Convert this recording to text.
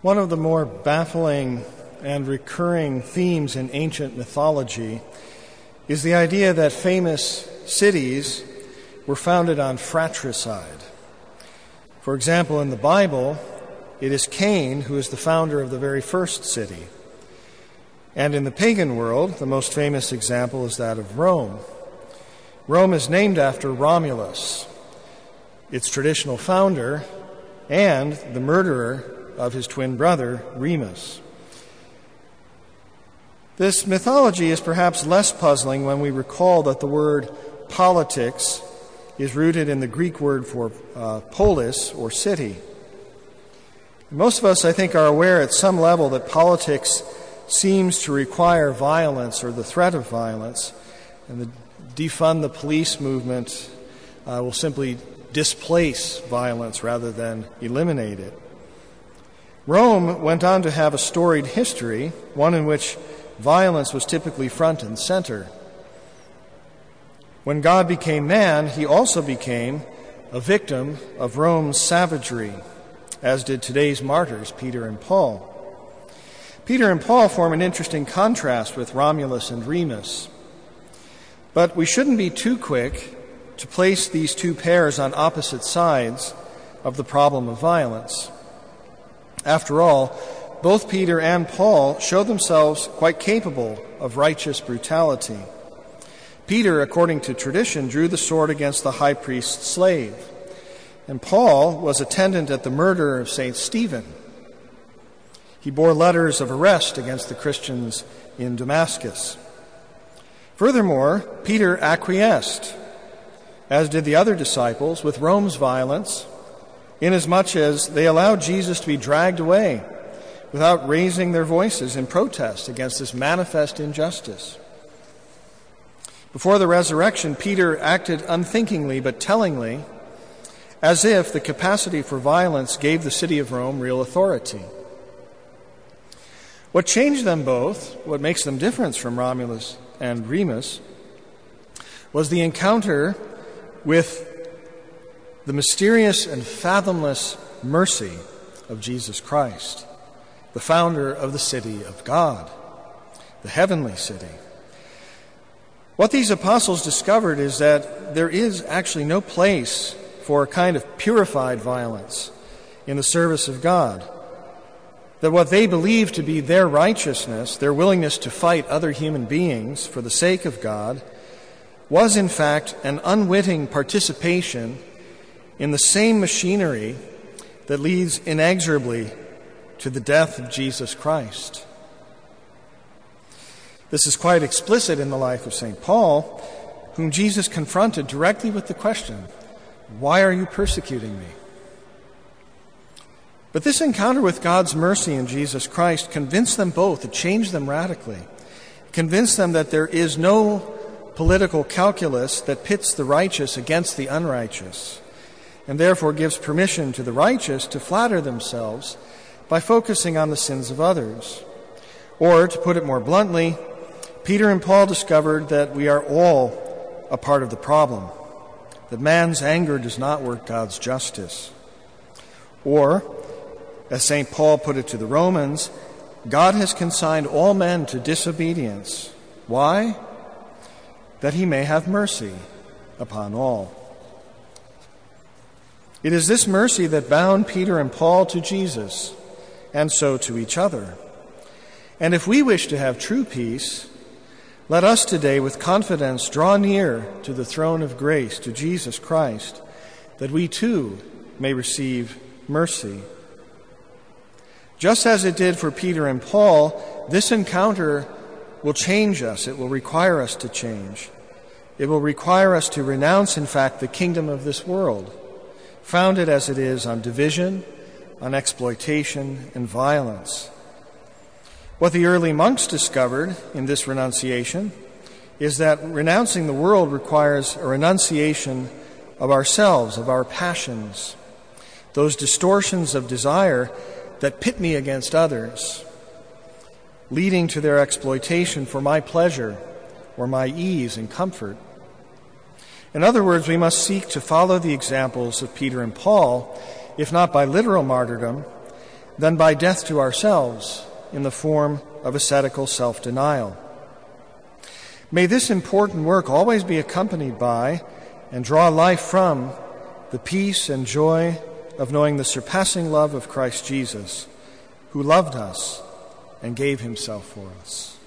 One of the more baffling and recurring themes in ancient mythology is the idea that famous cities were founded on fratricide. For example, in the Bible, it is Cain who is the founder of the very first city. And in the pagan world, the most famous example is that of Rome. Rome is named after Romulus, its traditional founder, and the murderer of his twin brother, Remus. This mythology is perhaps less puzzling when we recall that the word politics is rooted in the Greek word for uh, polis, or city. Most of us, I think, are aware at some level that politics seems to require violence or the threat of violence, and the defund the police movement uh, will simply displace violence rather than eliminate it. Rome went on to have a storied history, one in which violence was typically front and center. When God became man, he also became a victim of Rome's savagery, as did today's martyrs, Peter and Paul. Peter and Paul form an interesting contrast with Romulus and Remus. But we shouldn't be too quick to place these two pairs on opposite sides of the problem of violence. After all, both Peter and Paul show themselves quite capable of righteous brutality. Peter, according to tradition, drew the sword against the high priest's slave, and Paul was attendant at the murder of St. Stephen. He bore letters of arrest against the Christians in Damascus. Furthermore, Peter acquiesced, as did the other disciples, with Rome's violence inasmuch as they allowed Jesus to be dragged away without raising their voices in protest against this manifest injustice. Before the resurrection, Peter acted unthinkingly but tellingly, as if the capacity for violence gave the city of Rome real authority. What changed them both, what makes them different from Romulus and Remus, was the encounter with the mysterious and fathomless mercy of Jesus Christ, the founder of the city of God, the heavenly city. What these apostles discovered is that there is actually no place for a kind of purified violence in the service of God. That what they believed to be their righteousness, their willingness to fight other human beings for the sake of God, was in fact an unwitting participation in the same machinery that leads inexorably to the death of Jesus Christ. This is quite explicit in the life of St. Paul, whom Jesus confronted directly with the question, Why are you persecuting me? But this encounter with God's mercy in Jesus Christ convinced them both, it changed them radically, it convinced them that there is no political calculus that pits the righteous against the unrighteous and therefore gives permission to the righteous to flatter themselves by focusing on the sins of others. Or, to put it more bluntly, Peter and Paul discovered that we are all a part of the problem, that man's anger does not work God's justice. Or, as St. Paul put it to the Romans, God has consigned all men to disobedience. Why? That he may have mercy upon all. It is this mercy that bound Peter and Paul to Jesus, and so to each other. And if we wish to have true peace, let us today with confidence draw near to the throne of grace, to Jesus Christ, that we too may receive mercy. Just as it did for Peter and Paul, this encounter will change us. It will require us to change. It will require us to renounce, in fact, the kingdom of this world founded as it is on division, on exploitation, and violence. What the early monks discovered in this renunciation is that renouncing the world requires a renunciation of ourselves, of our passions, those distortions of desire that pit me against others, leading to their exploitation for my pleasure or my ease and comfort. In other words, we must seek to follow the examples of Peter and Paul, if not by literal martyrdom, then by death to ourselves in the form of ascetical self denial. May this important work always be accompanied by and draw life from the peace and joy of knowing the surpassing love of Christ Jesus, who loved us and gave himself for us.